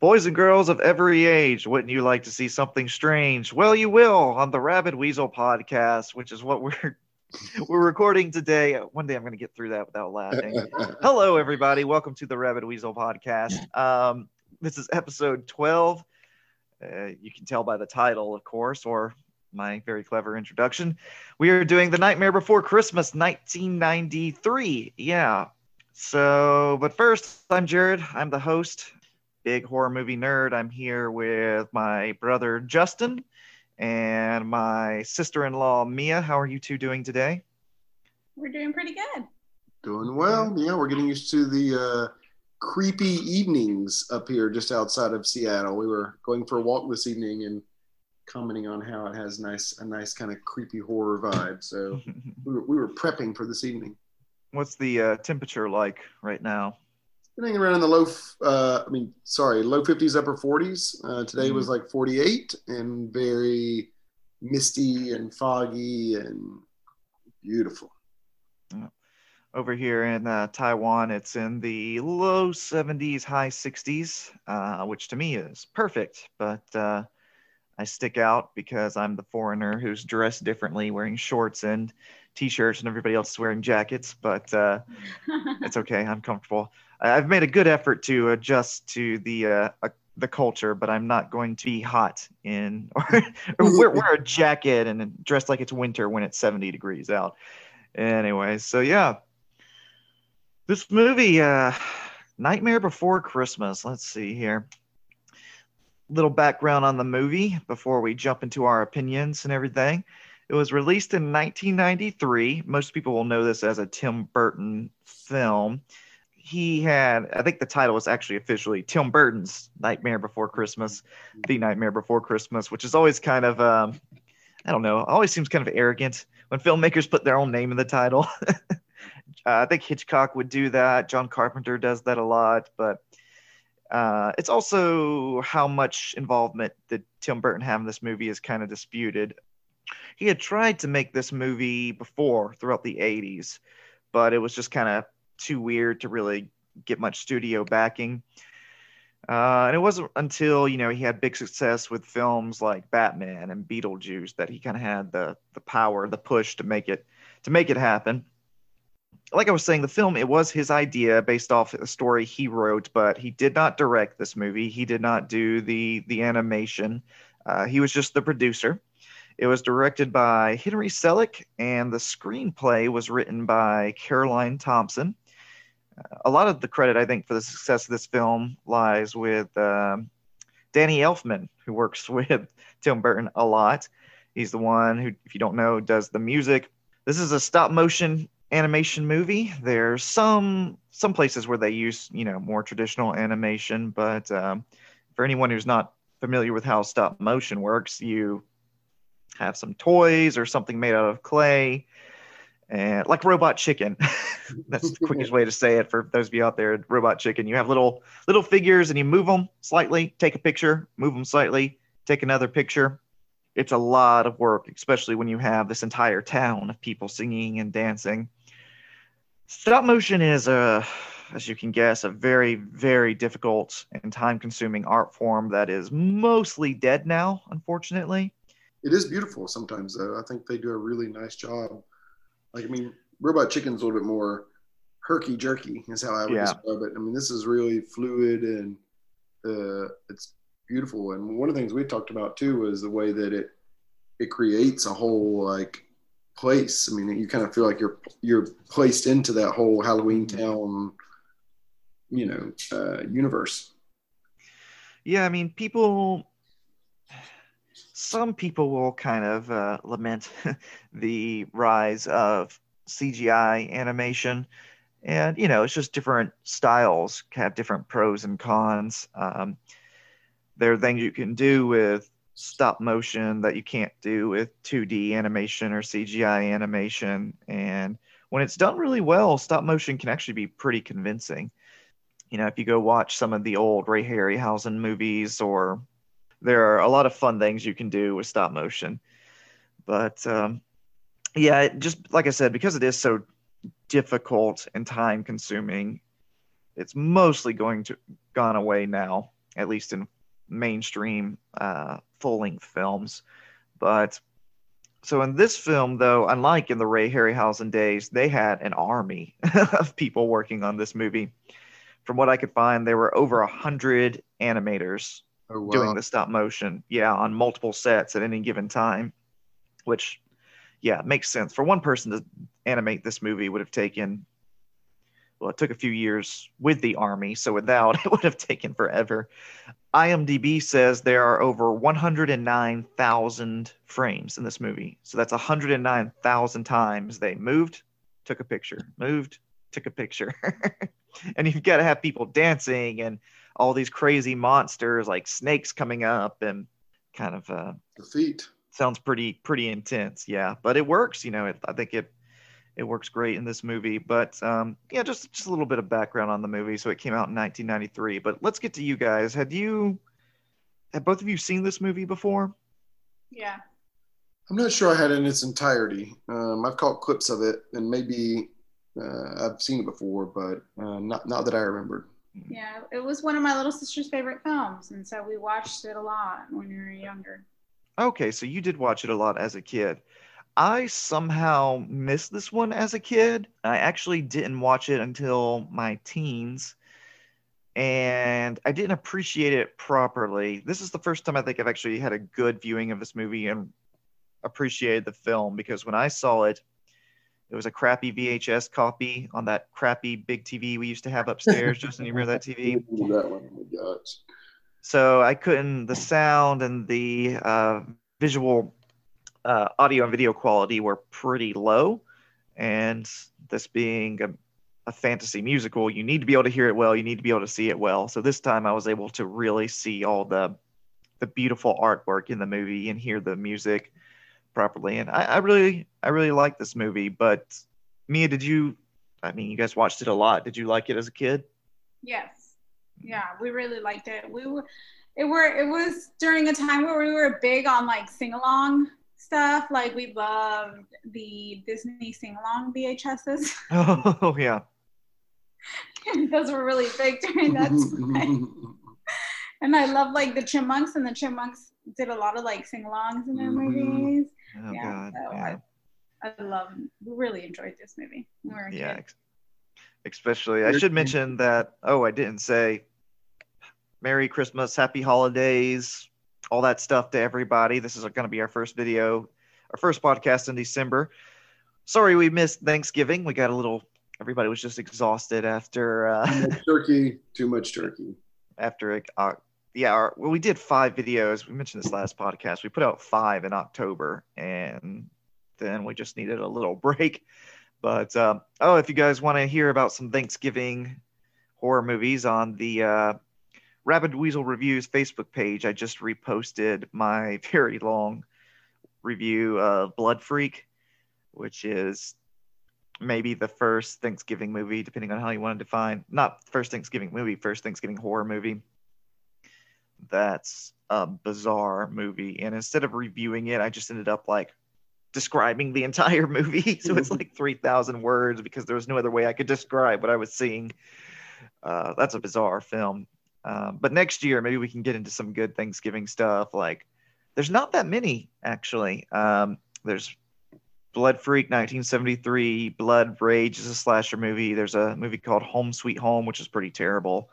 Boys and girls of every age, wouldn't you like to see something strange? Well, you will on the Rabid Weasel podcast, which is what we're we're recording today. One day I'm going to get through that without laughing. Hello, everybody. Welcome to the Rabid Weasel podcast. Um, this is episode 12. Uh, you can tell by the title, of course, or my very clever introduction. We are doing The Nightmare Before Christmas 1993. Yeah. So, but first, I'm Jared. I'm the host, big horror movie nerd. I'm here with my brother Justin and my sister in law Mia. How are you two doing today? We're doing pretty good. Doing well. Yeah, we're getting used to the uh, creepy evenings up here just outside of Seattle. We were going for a walk this evening and commenting on how it has nice a nice kind of creepy horror vibe. So we were, we were prepping for this evening. What's the uh, temperature like right now? Getting around in the low, uh, I mean, sorry, low 50s, upper 40s. Uh, today mm-hmm. was like 48 and very misty and foggy and beautiful. Over here in uh, Taiwan, it's in the low 70s, high 60s, uh, which to me is perfect. But uh, I stick out because I'm the foreigner who's dressed differently, wearing shorts and t-shirts, and everybody else is wearing jackets. But uh, it's okay. I'm comfortable. I've made a good effort to adjust to the uh, uh, the culture, but I'm not going to be hot in or, or wear, wear a jacket and dress like it's winter when it's 70 degrees out. Anyway, so yeah, this movie, uh, Nightmare Before Christmas. Let's see here. Little background on the movie before we jump into our opinions and everything. It was released in 1993. Most people will know this as a Tim Burton film. He had i think the title was actually officially tim burton's nightmare before christmas the nightmare before christmas which is always kind of um, i don't know always seems kind of arrogant when filmmakers put their own name in the title. Uh, i think hitchcock would do that. John carpenter does that a lot but uh, it's also how much involvement did tim burton have in this movie is kind of disputed he had tried to make this movie before throughout the 80s but it was just kind of too weird to really get much studio backing. Uh, and it wasn't until you know he had big success with films like Batman and Beetlejuice that he kind of had the the power, the push to make it to make it happen. Like I was saying, the film it was his idea based off a story he wrote, but he did not direct this movie. He did not do the the animation. Uh, he was just the producer. It was directed by Henry Selick, and the screenplay was written by Caroline Thompson a lot of the credit, I think, for the success of this film lies with um, Danny Elfman, who works with Tim Burton a lot. He's the one who, if you don't know, does the music. This is a stop motion animation movie. There's some some places where they use you know more traditional animation, but um, for anyone who's not familiar with how stop motion works, you have some toys or something made out of clay. And like robot chicken. That's the quickest way to say it for those of you out there. Robot chicken you have little little figures and you move them slightly. Take a picture move them slightly. Take another picture. It's a lot of work especially when you have this entire town of people singing and dancing. Stop motion is a as you can guess a very very difficult and time consuming art form that is mostly dead now unfortunately it is beautiful sometimes though i think they do a really nice job like I mean, Robot Chicken's a little bit more herky jerky is how I would yeah. describe it. I mean, this is really fluid and uh, it's beautiful. And one of the things we talked about too was the way that it it creates a whole like place. I mean, you kind of feel like you're you're placed into that whole Halloween mm-hmm. town, you know, uh, universe. Yeah, I mean, people some people will kind of uh, lament the rise of CGI animation. And, you know, it's just different styles have different pros and cons. Um, there are things you can do with stop motion that you can't do with 2D animation or CGI animation. And when it's done really well, stop motion can actually be pretty convincing. You know, if you go watch some of the old Ray Harryhausen movies or there are a lot of fun things you can do with stop motion. But um, yeah, just like I said, because it is so difficult and time consuming, it's mostly going to gone away now. at least in mainstream uh, full length films. But so in this film, though, unlike in the Ray Harryhausen days, they had an army of people working on this movie. From what I could find, there were over a hundred animators Oh, wow. doing the stop motion. Yeah, on multiple sets at any given time, which, yeah, makes sense. For one person to animate this movie would have taken, well, it took a few years with the army, so without, it would have taken forever. IMDb says there are over 109,000 frames in this movie. So that's 109,000 times they moved, took a picture, moved, took a picture. and you've got to have people dancing and all these crazy monsters like snakes coming up and kind of uh, the feet. sounds pretty pretty intense yeah but it works you know it, i think it it works great in this movie but um, yeah just just a little bit of background on the movie so it came out in 1993 but let's get to you guys had you have both of you seen this movie before Yeah. I'm not sure I had it in its entirety. Um, I've caught clips of it, and maybe uh, I've seen it before, but uh, not not that I remembered. Yeah. It was one of my little sister's favorite films. And so we watched it a lot when we were younger. Okay, so you did watch it a lot as a kid. I somehow missed this one as a kid. I actually didn't watch it until my teens, and I didn't appreciate it properly. This is the first time I think I've actually had a good viewing of this movie and appreciated the film because when I saw it, it was a crappy VHS copy on that crappy big TV we used to have upstairs. Justin, you remember that TV? That one, oh my gosh. so I couldn't. The sound and the uh, visual, uh, audio and video quality were pretty low, and this being a, a fantasy musical, you need to be able to hear it well. You need to be able to see it well. So this time, I was able to really see all the the beautiful artwork in the movie and hear the music properly. And I, I really, I really like this movie. But Mia, did you? I mean, you guys watched it a lot. Did you like it as a kid? Yes. Yeah. We really liked it. We were, it were, it was during a time where we were big on like sing along stuff. Like we loved the Disney sing along VHSs. Oh yeah. Those were really big during that time. and I love like the Chipmunks, and the Chipmunks did a lot of like sing-alongs in their Mhm. movies. Oh Yeah, God. so yeah. I love, we really enjoyed this movie. we were yeah kids. ex- especially i should mention that oh i didn't say merry christmas happy holidays all that stuff to everybody this is going to be our first video our first podcast in december sorry we missed thanksgiving we got a little everybody was just exhausted after uh Too much turkey, too much turkey. after uh, yeah our, well we did five videos. We mentioned this last podcast. We put out five in october and then we just needed a little break. But um, oh if you guys want to hear about some thanksgiving horror movies on the uh, rabid weasel reviews facebook page i just reposted my very long review of blood freak which is maybe the first thanksgiving movie depending on how you want to define not first thanksgiving movie first thanksgiving horror movie that's a bizarre movie. And instead of reviewing it i just ended up like describing the entire movie. So it's like 3000 words because there was no other way i could describe what i was seeing. Uh, that's a bizarre film. Um, but next year maybe we can get into some good thanksgiving stuff. Like there's not that many actually. Um, there's blood freak 1973 blood rage is a slasher movie. There's a movie called home sweet home which is pretty terrible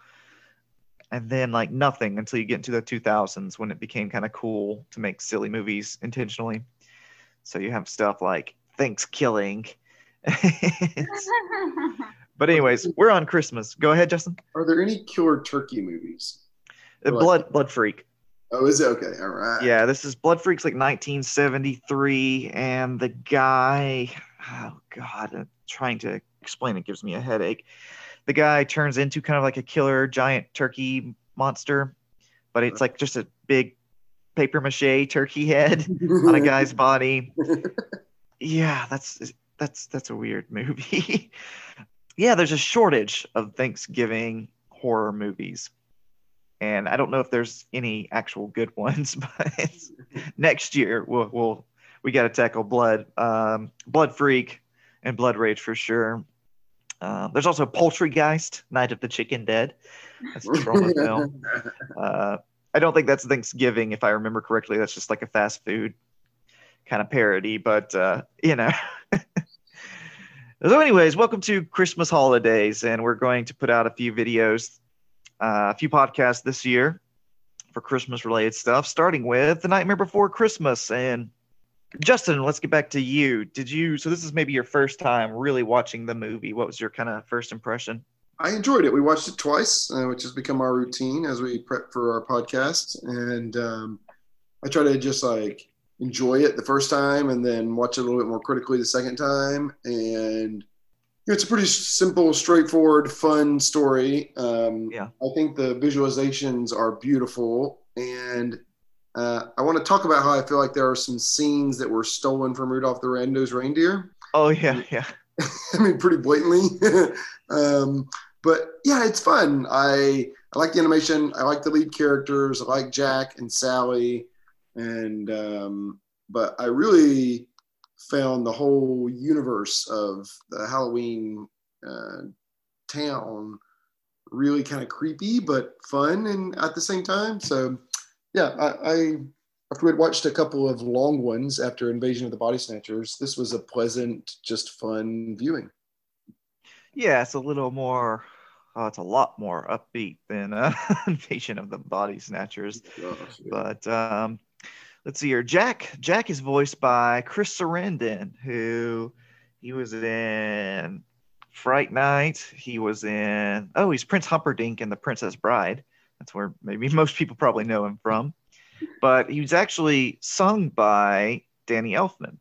and then like nothing until you get into the 2000s when it became kind of cool to make silly movies intentionally so you have stuff like Thanksgiving. but anyways, we're on Christmas. Go ahead, Justin. Are there any killer turkey movies? Uh, Like- Blood Blood Freak. Oh, is it okay? All right. Yeah, this is Blood Freak's like 1973, and the guy, oh god, uh, trying to explain it gives me a headache. The guy turns into kind of like a killer giant turkey monster, but it's like just a big paper mache turkey head on a guy's body. Yeah, that's that's that's a weird movie. yeah, there's a shortage of Thanksgiving horror movies. And I don't know if there's any actual good ones, but next year we'll we'll we got to tackle blood um blood freak and blood rage for sure. Uh, there's also Poultrygeist, Night of the Chicken Dead. That's a Troma film. Uh, I don't think that's Thanksgiving, if I remember correctly. That's just like a fast food kind of parody, but uh, you know. so, anyways, welcome to Christmas holidays, and we're going to put out a few videos, uh, a few podcasts this year for Christmas related stuff, starting with The Nightmare Before Christmas. And Justin, let's get back to you. Did you, so this is maybe your first time really watching the movie. What was your kind of first impression? I enjoyed it. We watched it twice, uh, which has become our routine as we prep for our podcast. And um, I try to just like enjoy it the first time and then watch it a little bit more critically the second time. And it's a pretty simple, straightforward, fun story. Um, yeah. I think the visualizations are beautiful. And uh, I want to talk about how I feel like there are some scenes that were stolen from Rudolph the Red-Nosed Reindeer. Oh, yeah, yeah. I mean, pretty blatantly. um, but yeah, it's fun. I I like the animation. I like the lead characters. I like Jack and Sally, and um, but I really found the whole universe of the Halloween uh, town really kind of creepy but fun and at the same time. So yeah, I, I after we'd watched a couple of long ones after Invasion of the Body Snatchers, this was a pleasant, just fun viewing. Yeah, it's a little more. Oh, it's a lot more upbeat than uh, Invasion of the Body Snatchers. Gosh, yeah. But um, let's see here. Jack. Jack is voiced by Chris Sarandon, who he was in Fright Night. He was in. Oh, he's Prince Humperdinck in The Princess Bride. That's where maybe most people probably know him from. But he was actually sung by Danny Elfman.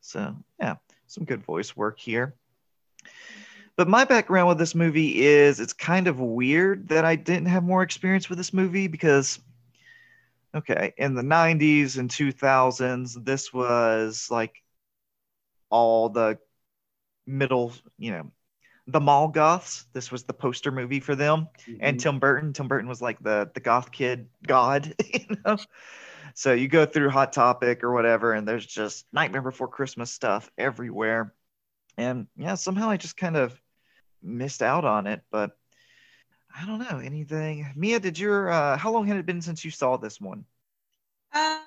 So yeah, some good voice work here. But my background with this movie is it's kind of weird that I didn't have more experience with this movie because, okay, in the 90s and 2000s, this was like all the middle, you know, the mall goths. This was the poster movie for them. Mm-hmm. And Tim Burton. Tim Burton was like the the goth kid god, you know. So you go through Hot Topic or whatever, and there's just Nightmare Before Christmas stuff everywhere. And yeah, somehow I just kind of missed out on it, but I don't know anything. Mia, did your uh, how long had it been since you saw this one? Uh,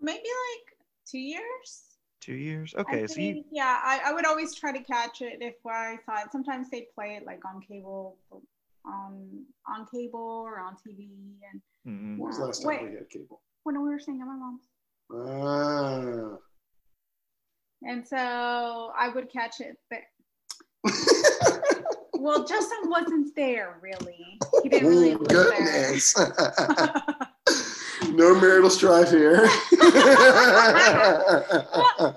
maybe like two years. Two years. Okay, so you... yeah, I, I would always try to catch it if I saw it. Sometimes they play it like on cable, on on cable or on TV. And mm-hmm. when was the last time Wait, we had cable? When we were staying at my mom's. Ah. And so I would catch it but well, Justin wasn't there really. He didn't really live Goodness. no marital strife here. well,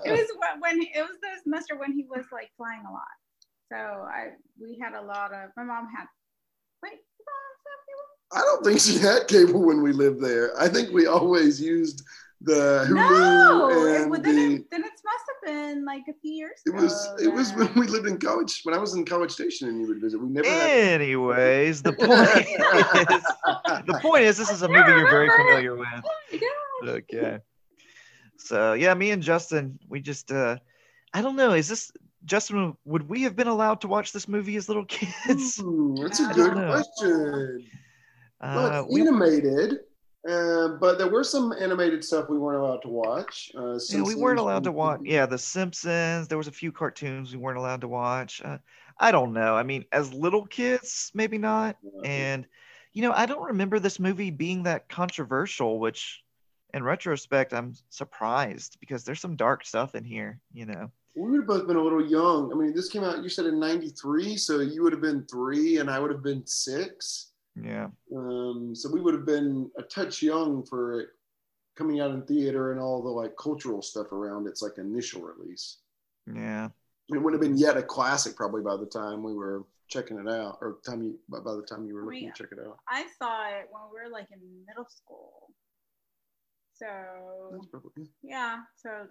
it was when it was the semester when he was like flying a lot. So I we had a lot of my mom had wait, I don't think she had cable when we lived there. I think we always used the Hulu no, and it, then, the, it, then it must have been like a few years it was it was when we lived in college when i was in college station and you would visit. We never anyways had... the point is the point is this is a movie you're very familiar with. Okay. So yeah me and justin we just uh i don't know is this justin would we have been allowed to watch this movie as little kids? Ooh, that's a good question. Uh, well, it's animated uh, but there were some animated stuff we weren't allowed to watch. Uh, yeah, we weren't allowed to watch. Yeah, The Simpsons. There was a few cartoons we weren't allowed to watch. Uh, I don't know. I mean, as little kids, maybe not. And you know, I don't remember this movie being that controversial. Which, in retrospect, I'm surprised because there's some dark stuff in here. You know. We would have both been a little young. I mean, this came out. You said in '93, so you would have been three, and I would have been six. Yeah. Um, so we would have been a touch young for it coming out in theater and all the like cultural stuff around its like initial release. Yeah. It would have been yet a classic probably by the time we were checking it out, or time you by the time you were looking I mean, to check it out. I saw it when we were like in middle school. So probably, yeah, so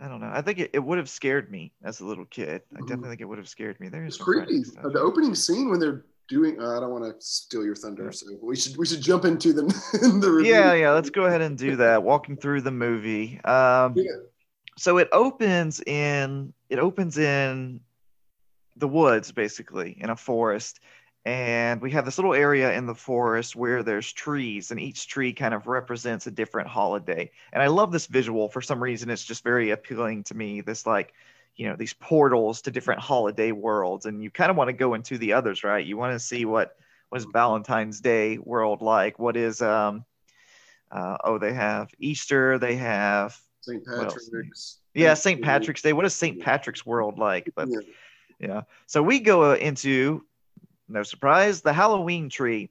I don't know. I think it, it would have scared me as a little kid. I mm-hmm. definitely think it would have scared me. There is creepy. The opening scene when they're doing uh, i don't want to steal your thunder so we should we should jump into the, the review. yeah yeah let's go ahead and do that walking through the movie um, yeah. so it opens in it opens in the woods basically in a forest and we have this little area in the forest where there's trees and each tree kind of represents a different holiday and i love this visual for some reason it's just very appealing to me this like you know these portals to different holiday worlds and you kind of want to go into the others right? You want to see what was valentine's day world like. What is um uh, oh they have easter they have st patrick's. Yeah st patrick's day. What is st patrick's world like? But yeah, yeah. so we go into no surprise, the Halloween tree.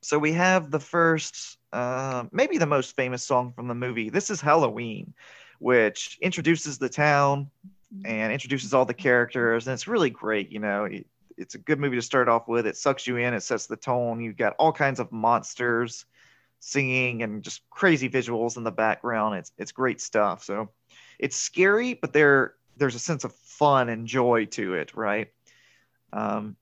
So we have the first, uh, maybe the most famous song from the movie. This is Halloween, which introduces the town and introduces all the characters, and it's really great. You know, it, it's a good movie to start off with. It sucks you in. It sets the tone. You've got all kinds of monsters singing and just crazy visuals in the background. It's it's great stuff. So it's scary, but there there's a sense of fun and joy to it, right? Um,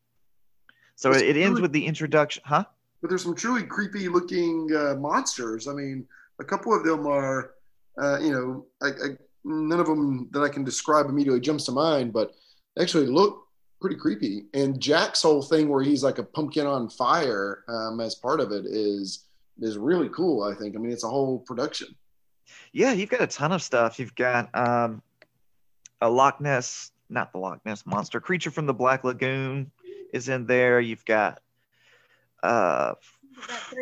so it, it, ends with the introduction, huh? But there's some truly creepy looking uh, monsters. I mean, a couple of them are, uh, you know, I, I, none of them that I can describe immediately jumps to mind, but actually look pretty creepy. And Jack's whole thing, where he's like a pumpkin on fire um, as part of it, is is really cool. I think. I mean, it's a whole production. Yeah, you've got a ton of stuff. You've got um, a Loch Ness, not the Loch Ness monster, creature from the Black Lagoon is in there. You've got uh,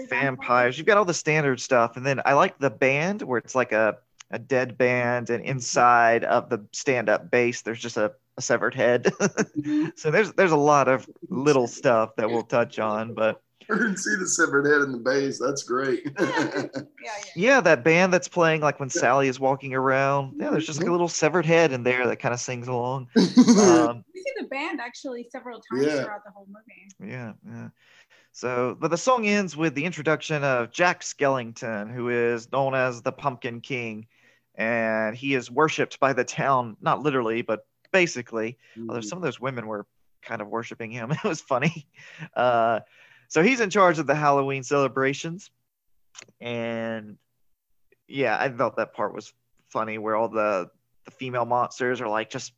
vampires. You've got all the standard stuff, and then I like the band where it's like a a dead band, and inside of the stand up bass, there's just a, a severed head. Mm-hmm. so there's there's a lot of little stuff that we'll touch on, but. I didn't see the severed head in the bass. That's great. yeah, yeah. yeah, that band that's playing like when Sally is walking around. Yeah, there's just like a little severed head in there that kind of sings along. Um, we see the band actually several times yeah. throughout the whole movie. Yeah, yeah. So, but the song ends with the introduction of Jack Skellington, who is known as the Pumpkin King, and he is worshipped by the town, not literally, but basically. Mm-hmm. Although some of those women were kind of worshiping him. It was funny. Uh, so he's in charge of the Halloween celebrations. And yeah, I thought that part was funny where all the, the female monsters are like just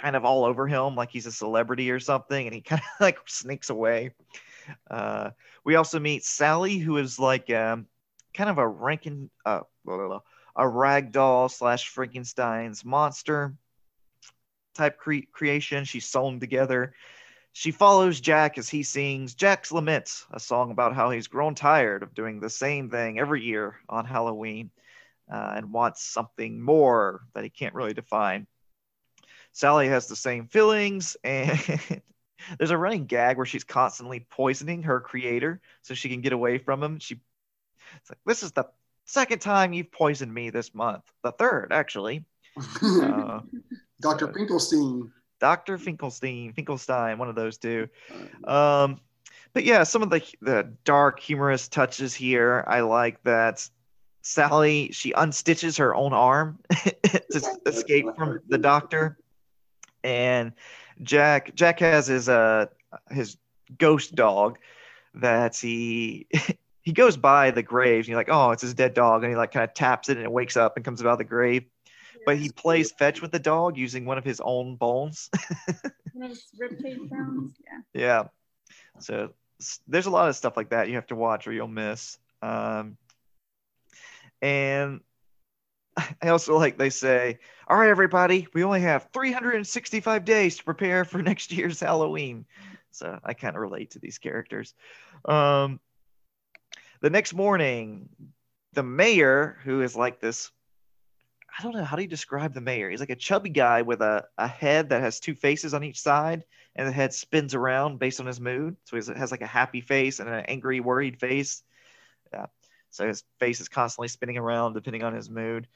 kind of all over him like he's a celebrity or something and he kind of like sneaks away. Uh, we also meet Sally, who is like um, kind of a ranking, uh, blah, blah, blah, a ragdoll slash Frankenstein's monster type cre- creation. She's sewn together. She follows Jack as he sings Jack's Lament, a song about how he's grown tired of doing the same thing every year on Halloween uh, and wants something more that he can't really define. Sally has the same feelings, and there's a running gag where she's constantly poisoning her creator so she can get away from him. She, it's like, this is the second time you've poisoned me this month, the third, actually. Uh, Dr. So, Finkelstein. Dr. Finkelstein, Finkelstein, one of those two. Um, but yeah, some of the the dark, humorous touches here. I like that Sally she unstitches her own arm to escape from the doctor, and Jack Jack has his uh his ghost dog that he he goes by the graves and you're like oh it's his dead dog and he like kind of taps it and it wakes up and comes out of the grave but he plays fetch with the dog using one of his own bones. one of his ribcage bones. Yeah. Yeah. So there's a lot of stuff like that you have to watch or you'll miss. Um, and I also like they say, all right, everybody, we only have 365 days to prepare for next year's Halloween. So I kind of relate to these characters. Um, the next morning, the mayor, who is like this I don't know how do you describe the mayor? He's like a chubby guy with a, a head that has two faces on each side, and the head spins around based on his mood. So he has like a happy face and an angry, worried face. Yeah. So his face is constantly spinning around depending on his mood.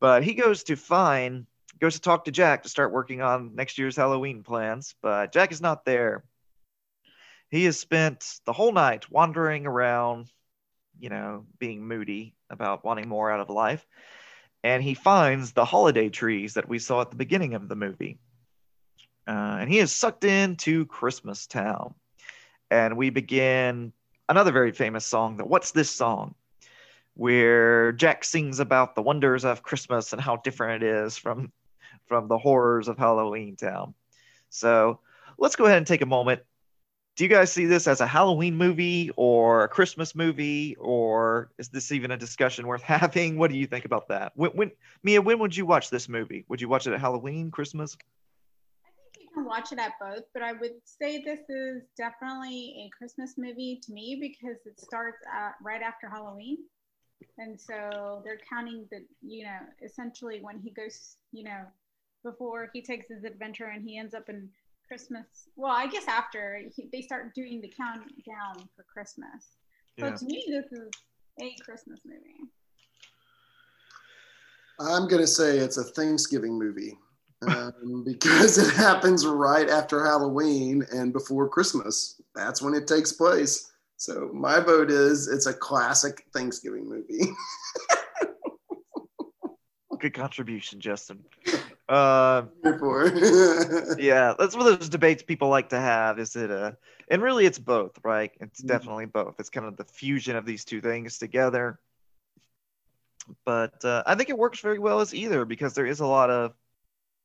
But he goes to find, goes to talk to Jack to start working on next year's Halloween plans. But Jack is not there. He has spent the whole night wandering around, you know, being moody about wanting more out of life and he finds the holiday trees that we saw at the beginning of the movie. Uh, and he is sucked into Christmas Town. And we begin another very famous song. That what's this song? Where Jack sings about the wonders of Christmas and how different it is from from the horrors of Halloween Town. So let's go ahead and take a moment. Do you guys see this as a Halloween movie or a Christmas movie, or is this even a discussion worth having? What do you think about that? When, when Mia, when would you watch this movie? Would you watch it at Halloween, Christmas? I think you can watch it at both, but I would say this is definitely a Christmas movie to me because it starts at, right after Halloween. And so they're counting the, you know, essentially when he goes, you know, before he takes his adventure and he ends up in Christmas. Well, I guess after he, they start doing the countdown for Christmas. So yeah. to me, this is a Christmas movie. I'm gonna say it's a Thanksgiving movie um, because it happens right after Halloween and before Christmas. That's when it takes place. So my vote is it's a classic Thanksgiving movie. Good contribution, Justin. Uh, yeah, that's one of those debates people like to have. Is it a, and really it's both, right? It's mm-hmm. definitely both. It's kind of the fusion of these two things together. But uh, I think it works very well as either because there is a lot of,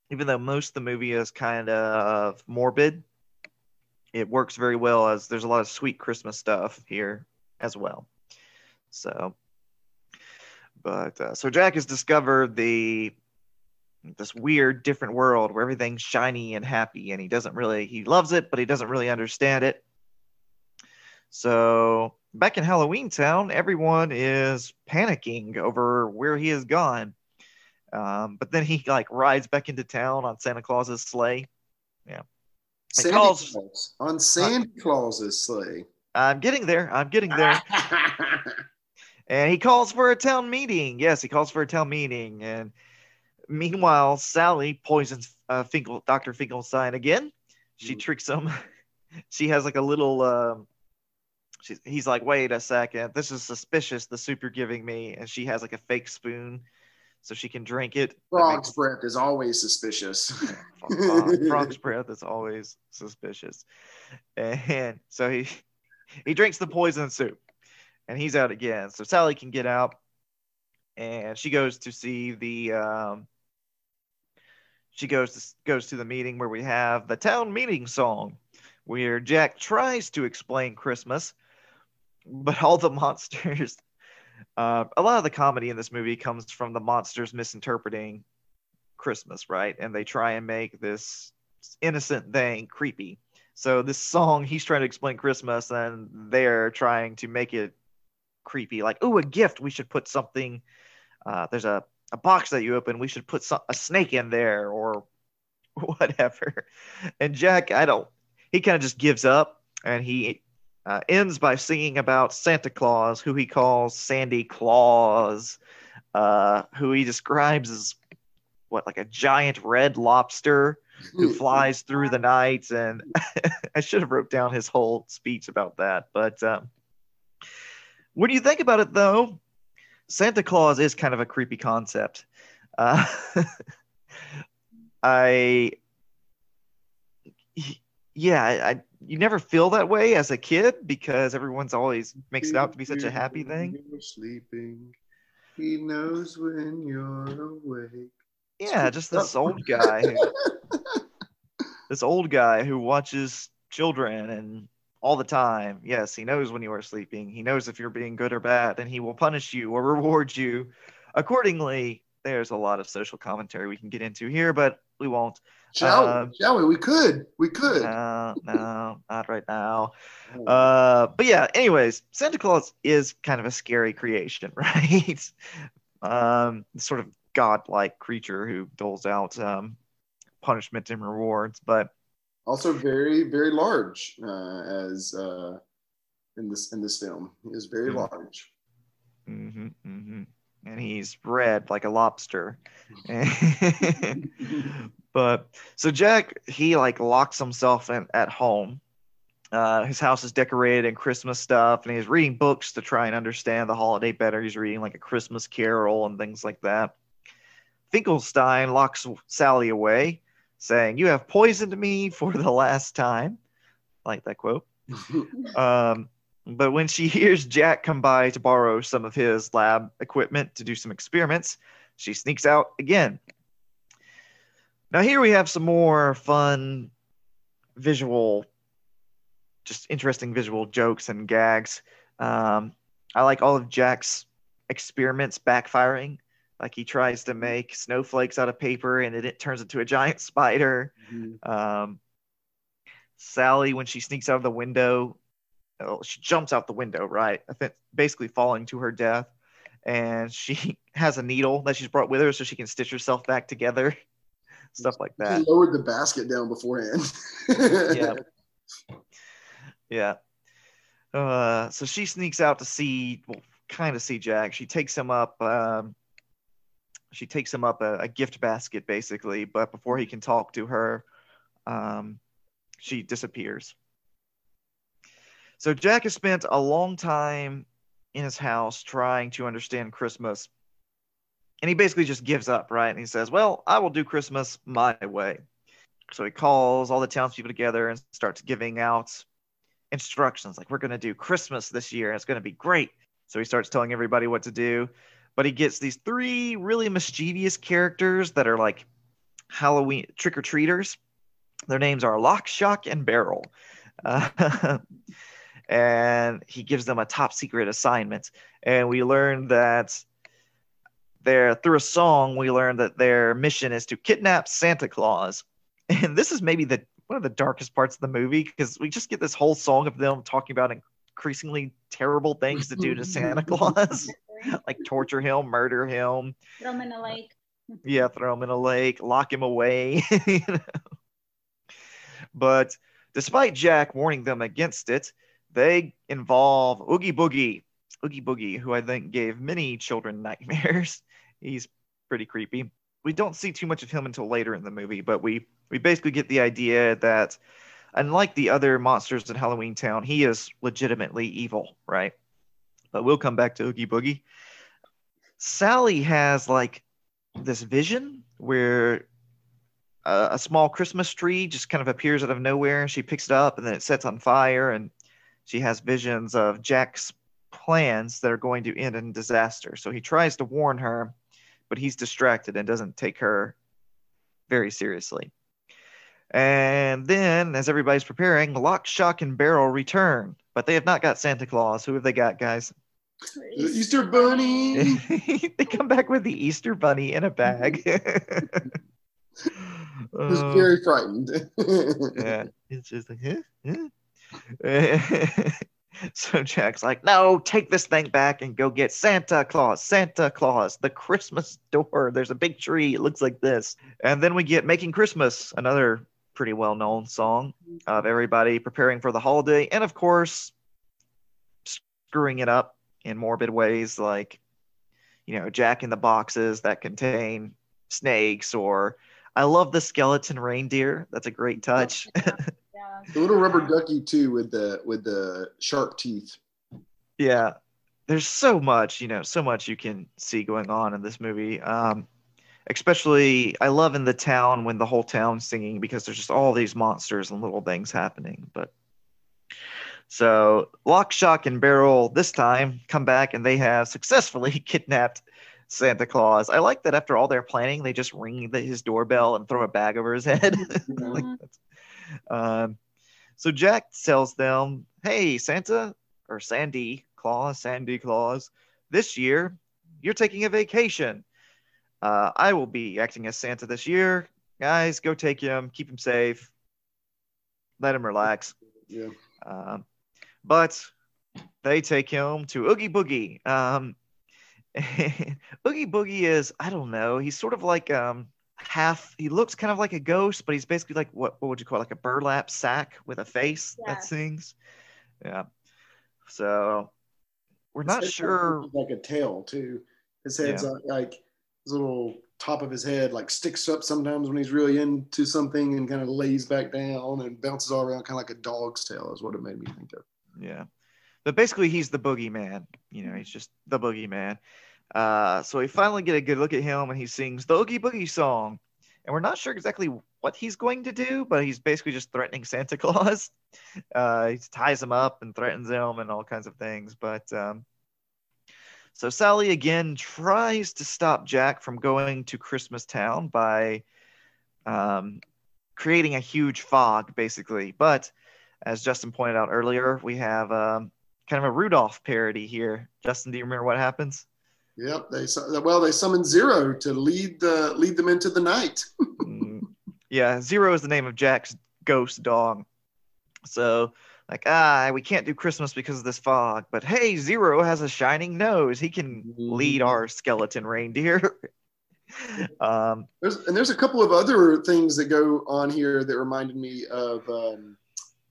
even though most of the movie is kind of morbid, it works very well as there's a lot of sweet Christmas stuff here as well. So, but uh, so Jack has discovered the this weird different world where everything's shiny and happy and he doesn't really he loves it but he doesn't really understand it so back in halloween town everyone is panicking over where he has gone um, but then he like rides back into town on santa claus's sleigh yeah Santa calls, Claus on Santa uh, Claus's sleigh. I'm getting there. I'm getting there. and he calls for a town meeting. Yes, he calls for a town meeting. And meanwhile, Sally poisons uh, Finkel, Dr. Finkelstein again. She mm. tricks him. she has like a little. Um, she's, he's like, wait a second. This is suspicious. The soup you're giving me, and she has like a fake spoon so she can drink it. Frog's makes... breath is always suspicious. Frog's breath is always suspicious. And so he he drinks the poison soup and he's out again. So Sally can get out and she goes to see the um, she goes to goes to the meeting where we have the town meeting song where Jack tries to explain Christmas, but all the monsters uh, a lot of the comedy in this movie comes from the monsters misinterpreting Christmas, right? And they try and make this innocent thing creepy. So this song, he's trying to explain Christmas, and they're trying to make it creepy. Like, oh, a gift. We should put something. Uh, there's a, a box that you open. We should put some, a snake in there, or whatever. And Jack, I don't. He kind of just gives up, and he uh, ends by singing about Santa Claus, who he calls Sandy Claus, uh, who he describes as what, like a giant red lobster who flies through the night. And I should have wrote down his whole speech about that. But um, what do you think about it, though? Santa Claus is kind of a creepy concept. Uh, I, yeah, I, you never feel that way as a kid because everyone's always makes it out to be such a happy thing. You're sleeping. He knows when you're awake. Yeah, just this old guy. Who, this old guy who watches children and all the time. Yes, he knows when you are sleeping. He knows if you're being good or bad, and he will punish you or reward you accordingly. There's a lot of social commentary we can get into here, but we won't. Shall uh, we? Shall we? We could. We could. No, no, not right now. Uh, but yeah. Anyways, Santa Claus is kind of a scary creation, right? um, sort of godlike creature who doles out um, punishment and rewards, but also very, very large uh, as uh, in this in this film. He is very mm-hmm. large. Mm-hmm, mm-hmm and he's red like a lobster. but so Jack, he like locks himself in at home. Uh, his house is decorated in Christmas stuff, and he's reading books to try and understand the holiday better. He's reading like a Christmas Carol and things like that. Finkelstein locks Sally away, saying, "You have poisoned me for the last time." I like that quote. um, but when she hears Jack come by to borrow some of his lab equipment to do some experiments, she sneaks out again. Now, here we have some more fun visual, just interesting visual jokes and gags. Um, I like all of Jack's experiments backfiring. Like he tries to make snowflakes out of paper and it, it turns into a giant spider. Mm-hmm. Um, Sally, when she sneaks out of the window, oh, she jumps out the window, right? Basically falling to her death. And she has a needle that she's brought with her so she can stitch herself back together. Stuff like that. She lowered the basket down beforehand. yeah. Yeah. Uh, so she sneaks out to see, well, kind of see Jack. She takes him up. Um, she takes him up a, a, gift basket, basically. But before he can talk to her, um, she disappears. So Jack has spent a long time in his house trying to understand Christmas. And he basically just gives up, right? And he says, Well, I will do Christmas my way. So he calls all the townspeople together and starts giving out instructions like, We're going to do Christmas this year. and It's going to be great. So he starts telling everybody what to do. But he gets these three really mischievous characters that are like Halloween trick or treaters. Their names are Lock, Shock, and Barrel. Uh, and he gives them a top secret assignment. And we learn that they're through a song, we learn that their mission is to kidnap Santa Claus. And this is maybe the one of the darkest parts of the movie because we just get this whole song of them talking about increasingly terrible things to do to Santa Claus, like torture him, murder him, throw him in a lake. yeah, throw him in a lake, lock him away. you know? But despite Jack warning them against it, they involve Oogie Boogie, Oogie Boogie, who I think gave many children nightmares. He's pretty creepy. We don't see too much of him until later in the movie, but we we basically get the idea that unlike the other monsters in Halloween Town, he is legitimately evil, right? But we'll come back to Oogie Boogie. Sally has like this vision where a, a, small Christmas tree just kind of appears out of nowhere. She picks it up and then it sets on fire, and she has visions of Jack's plans that are going to end in disaster. So he tries to warn her, but he's distracted and doesn't take her very seriously. And then, as everybody's preparing, Lock, Shock, and Barrel return, but they have not got Santa Claus. Who have they got, guys? The Easter Bunny. they come back with the Easter Bunny in a bag. was uh, very frightened. yeah, it's just like, huh? huh? so Jack's like, no, take this thing back and go get Santa Claus, Santa Claus, the Christmas door. There's a big tree. It looks like this. And then we get Making Christmas, another pretty well known song of everybody preparing for the holiday. And of course, screwing it up in morbid ways like, you know, Jack in the boxes that contain snakes or I love the skeleton reindeer. That's a great touch. Yeah. the little rubber ducky too with the with the sharp teeth. Yeah. There's so much, you know, so much you can see going on in this movie. Um, especially I love in the town when the whole town's singing because there's just all these monsters and little things happening. But so Lock, Shock, and Barrel this time come back and they have successfully kidnapped Santa Claus. I like that after all their planning, they just ring the, his doorbell and throw a bag over his head. like um, so Jack tells them, "Hey, Santa or Sandy Claus, Sandy Claus, this year you're taking a vacation. Uh, I will be acting as Santa this year. Guys, go take him, keep him safe, let him relax." Yeah. Um, but they take him to Oogie Boogie. Um, Oogie Boogie is I don't know. He's sort of like um half. He looks kind of like a ghost, but he's basically like what what would you call it? like a burlap sack with a face yeah. that sings. Yeah. So we're not sure. Like a tail too. His head's yeah. like his little top of his head like sticks up sometimes when he's really into something and kind of lays back down and bounces all around kind of like a dog's tail is what it made me think of. Yeah. But basically, he's the boogeyman. You know, he's just the boogeyman. Uh, so we finally get a good look at him, and he sings the Oogie Boogie song. And we're not sure exactly what he's going to do, but he's basically just threatening Santa Claus. Uh, he ties him up and threatens him and all kinds of things. But um, so Sally again tries to stop Jack from going to Christmas Town by um, creating a huge fog, basically. But as Justin pointed out earlier, we have um, kind of a Rudolph parody here. Justin, do you remember what happens? Yep. They well, they summon Zero to lead the lead them into the night. Mm, yeah, Zero is the name of Jack's ghost dog. So like ah we can't do christmas because of this fog but hey zero has a shining nose he can mm-hmm. lead our skeleton reindeer um, there's, and there's a couple of other things that go on here that reminded me of um,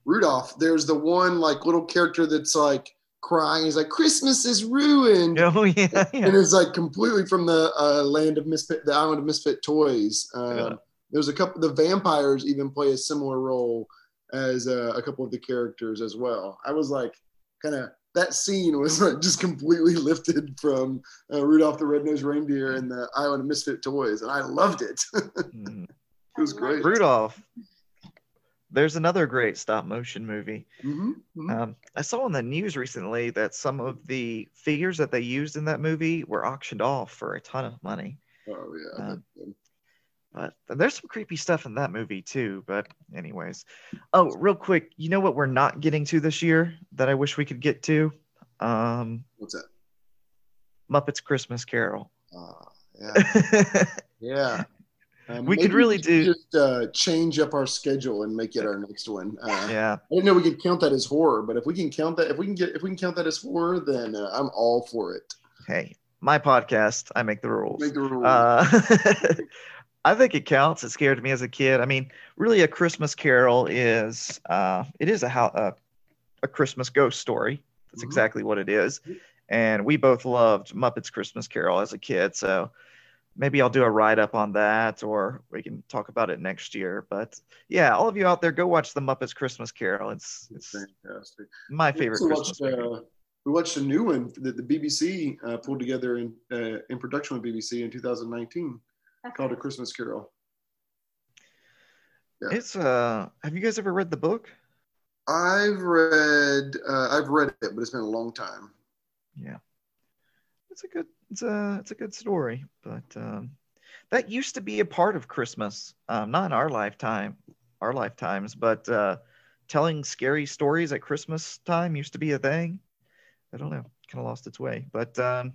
Rudolph. There's the one like little character that's like crying. He's like, "Christmas is ruined." Oh yeah, yeah. and it's like completely from the uh, land of misfit, the island of misfit toys. Um, yeah. There's a couple. The vampires even play a similar role as uh, a couple of the characters as well. I was like, kind of that scene was like just completely lifted from uh, Rudolph the Red-Nosed Reindeer and the Island of Misfit Toys, and I loved it. mm. It was great. Rudolph. There's another great stop motion movie. Mm-hmm. Mm-hmm. Um, I saw on the news recently that some of the figures that they used in that movie were auctioned off for a ton of money. Oh yeah. Um, but there's some creepy stuff in that movie too. But anyways, oh, real quick, you know what we're not getting to this year that I wish we could get to? Um, What's that? Muppets Christmas Carol. Uh, yeah. yeah. Um, we could really do just uh, change up our schedule and make it our next one. Uh, yeah, I didn't know we could count that as horror, but if we can count that, if we can get, if we can count that as horror, then uh, I'm all for it. Hey, my podcast, I make the rules. Make the rules. Uh, I think it counts. It scared me as a kid. I mean, really, a Christmas Carol is uh, it is a how a, a Christmas ghost story. That's mm-hmm. exactly what it is. And we both loved Muppets Christmas Carol as a kid, so maybe I'll do a write up on that, or we can talk about it next year. But yeah, all of you out there, go watch the Muppets Christmas Carol. It's it's fantastic. My favorite Christmas. Watched, uh, we watched a new one that the BBC uh, pulled together in uh, in production with BBC in 2019 called A Christmas Carol. Yeah. It's uh have you guys ever read the book? I've read uh, I've read it, but it's been a long time. Yeah. It's a good it's a it's a good story, but um that used to be a part of Christmas. Um not in our lifetime, our lifetimes, but uh telling scary stories at Christmas time used to be a thing. I don't know, kind of lost its way, but um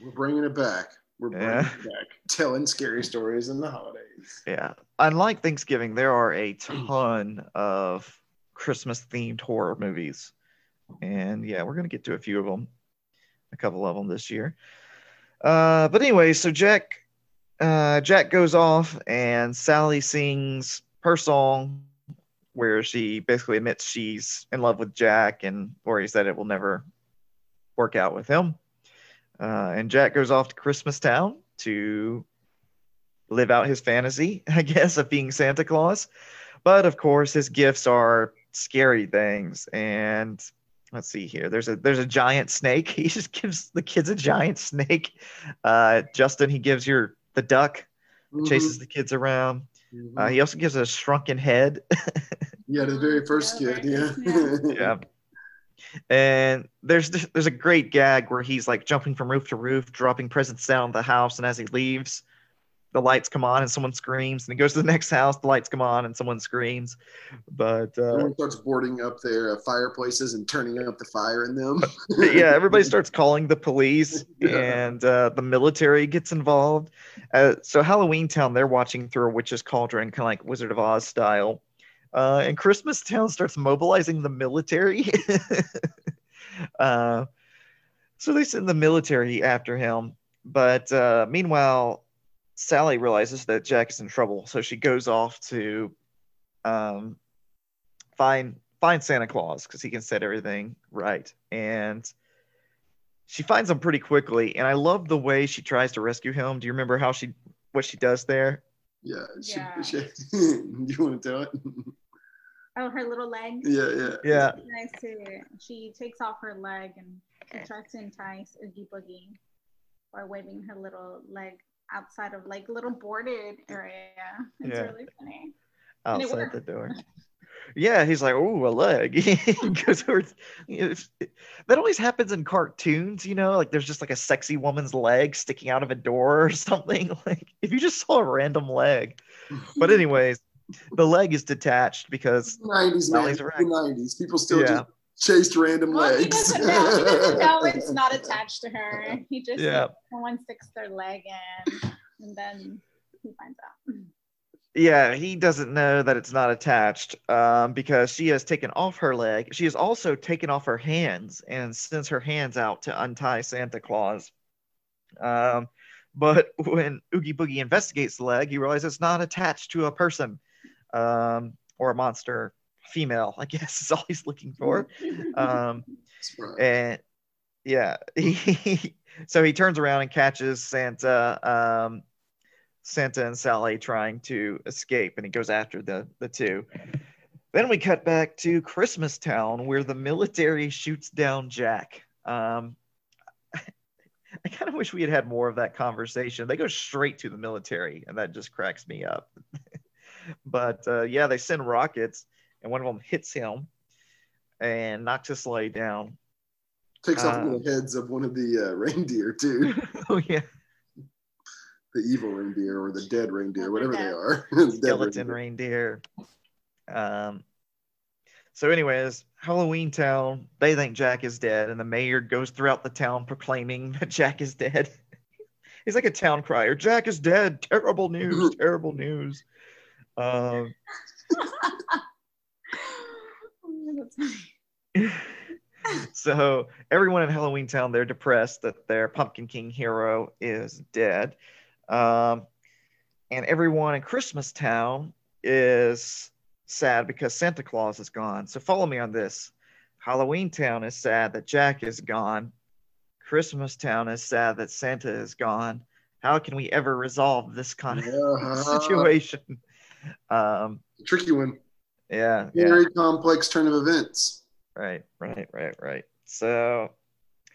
we're bringing it back. We're bringing yeah. back, telling scary stories in the holidays. Yeah. Unlike Thanksgiving, there are a ton of Christmas themed horror movies. And yeah, we're going to get to a few of them, a couple of them this year. Uh, but anyway, so Jack uh, Jack goes off and Sally sings her song where she basically admits she's in love with Jack and worries that it will never work out with him. Uh, and Jack goes off to Christmas Town to live out his fantasy, I guess, of being Santa Claus. But of course, his gifts are scary things. And let's see here. There's a there's a giant snake. He just gives the kids a giant snake. Uh, Justin, he gives your the duck, mm-hmm. chases the kids around. Mm-hmm. Uh, he also gives a shrunken head. yeah, the very first kid. Yeah. yeah. And there's there's a great gag where he's like jumping from roof to roof, dropping presents down the house, and as he leaves, the lights come on and someone screams, and he goes to the next house, the lights come on and someone screams. But uh, everyone starts boarding up their uh, fireplaces and turning up the fire in them. yeah, everybody starts calling the police, yeah. and uh, the military gets involved. Uh, so Halloween Town, they're watching through a witch's cauldron, kind of like Wizard of Oz style uh, and Christmas Town starts mobilizing the military. uh, so they send the military after him. But uh, meanwhile, Sally realizes that Jack is in trouble, so she goes off to um, find find Santa Claus because he can set everything right. And she finds him pretty quickly, and I love the way she tries to rescue him. Do you remember how she what she does there? Yeah. She, yeah. She, you want to tell it? Oh, her little leg. Yeah, yeah. Yeah. Nice to, she takes off her leg and she tries to entice Oogie Boogie by waving her little leg outside of like little boarded area. It's yeah. really funny. Outside the door. Yeah, he's like, oh, a leg. he goes over. that always happens in cartoons, you know, like there's just like a sexy woman's leg sticking out of a door or something. Like if you just saw a random leg. But anyways, the leg is detached because 90s, man. Sally's The right. 90s. People still Yeah. just chased random Well, he legs. doesn't know. He doesn't know it's not attached to her. He just Yeah. someone sticks their leg in, and then he finds out. yeah, he doesn't know that it's not attached um, because she has taken off her leg. She has also taken off her hands and sends her hands out to untie Santa Claus. Um, but when Oogie Boogie investigates the leg, he realizes it's not attached to a person um, or a monster female, I guess is all he's looking for. Um, and yeah, he, so he turns around and catches Santa, um, Santa and Sally trying to escape, and he goes after the the two. Then we cut back to Christmas Town, where the military shoots down Jack. Um, I kind of wish we had had more of that conversation. They go straight to the military, and that just cracks me up. but uh, yeah, they send rockets, and one of them hits him and knocks his sleigh down. Takes off one uh, of the heads of one of the uh, reindeer, too. oh yeah, the evil reindeer or the dead reindeer, whatever they are. Dead skeleton reindeer. reindeer. Um. So, anyways, Halloween Town. They think Jack is dead, and the mayor goes throughout the town proclaiming that Jack is dead. He's like a town crier. Jack is dead. Terrible news. terrible news. Um. That's funny. so everyone in Halloween Town, they're depressed that their Pumpkin King hero is dead. Um, and everyone in Christmas Town is sad because Santa Claus is gone. So follow me on this. Halloween Town is sad that Jack is gone. Christmas Town is sad that Santa is gone. How can we ever resolve this kind of Uh-huh. situation? Um, Tricky one. Yeah, yeah. Very complex turn of events. Right, right, right, right. So,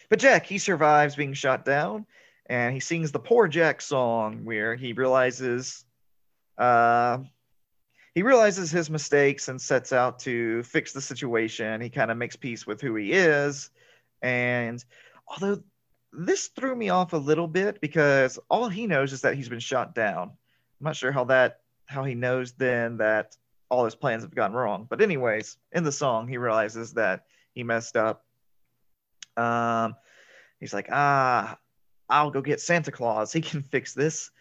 but Jack, he survives being shot down, and he sings the Poor Jack song where he realizes, uh, he realizes his mistakes and sets out to fix the situation. He kind of makes peace with who he is, and although this threw me off a little bit because all he knows is that he's been shot down. I'm not sure how that how he knows then that all his plans have gone wrong. But anyways, in the song, he realizes that he messed up. Um, he's like, ah, I'll go get Santa Claus. He can fix this.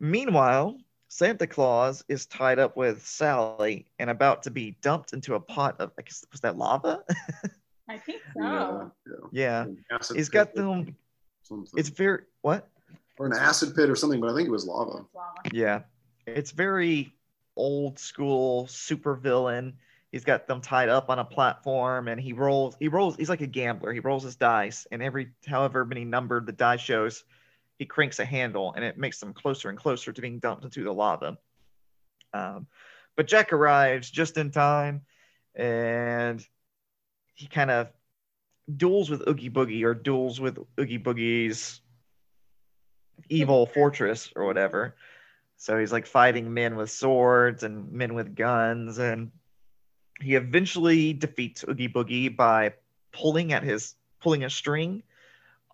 Meanwhile, Santa Claus is tied up with Sally and about to be dumped into a pot of, I guess, was that lava? I think Yeah, so. yeah. yeah. An acid He's pit got or them. something. It's very, what? or an acid pit or something, but I think it was lava. It's lava. Yeah. It's very old school super villain. He's got them tied up on a platform and he rolls he rolls he's like a gambler. He rolls his dice and every however many numbered the die shows, he cranks a handle and it makes them closer and closer to being dumped into the lava. Um, but Jack arrives just in time and he kind of duels with Oogie Boogie or duels with Oogie Boogie's evil fortress or whatever. So he's like fighting men with swords and men with guns, and he eventually defeats Oogie Boogie by pulling at his pulling a string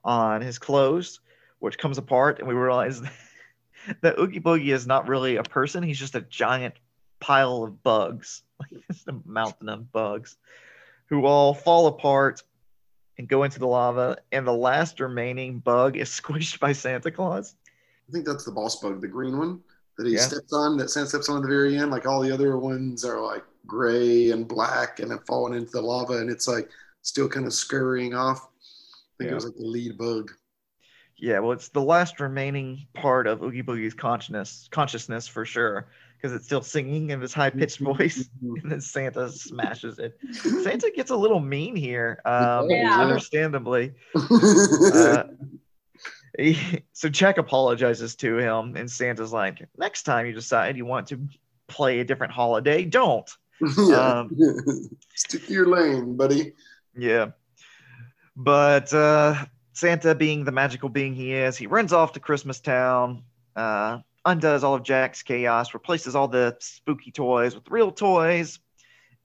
on his clothes, which comes apart, and we realize that Oogie Boogie is not really a person; he's just a giant pile of bugs, like just a mountain of bugs, who all fall apart and go into the lava. And the last remaining bug is squished by Santa Claus. I think that's the boss bug, the green one that he Yeah. steps on, that Santa steps on at the very end. Like all the other ones are like gray and black and have fallen into the lava, and it's like still kind of scurrying off. I think Yeah. it was like the lead bug. Yeah, well, it's the last remaining part of Oogie Boogie's consciousness, consciousness for sure, because it's still singing in this high pitched voice, and then Santa smashes it. Santa gets a little mean here, um, Yeah. understandably. Uh, he- so Jack apologizes to him, and Santa's like, "Next time you decide you want to play a different holiday, don't." yeah. um, Stick to your lane, buddy. Yeah. But uh, Santa, being the magical being he is, he runs off to Christmas Town, uh, undoes all of Jack's chaos, replaces all the spooky toys with real toys,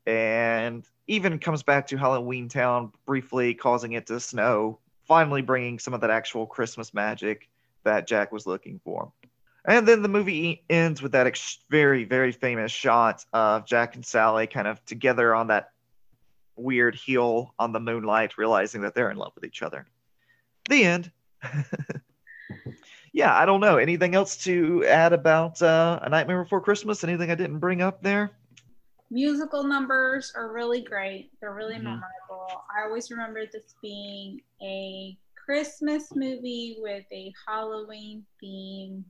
and even comes back to Halloween Town briefly, causing it to snow, finally bringing some of that actual Christmas magic that Jack was looking for. And then the movie ends with that ex- very, very famous shot of Jack and Sally kind of together on that weird hill on the moonlight, realizing that they're in love with each other. The end. yeah, I don't know. Anything else to add about uh, A Nightmare Before Christmas? Anything I didn't bring up there? Musical numbers are really great. They're really mm-hmm. memorable. I always remember this being a Christmas movie with a Halloween theme,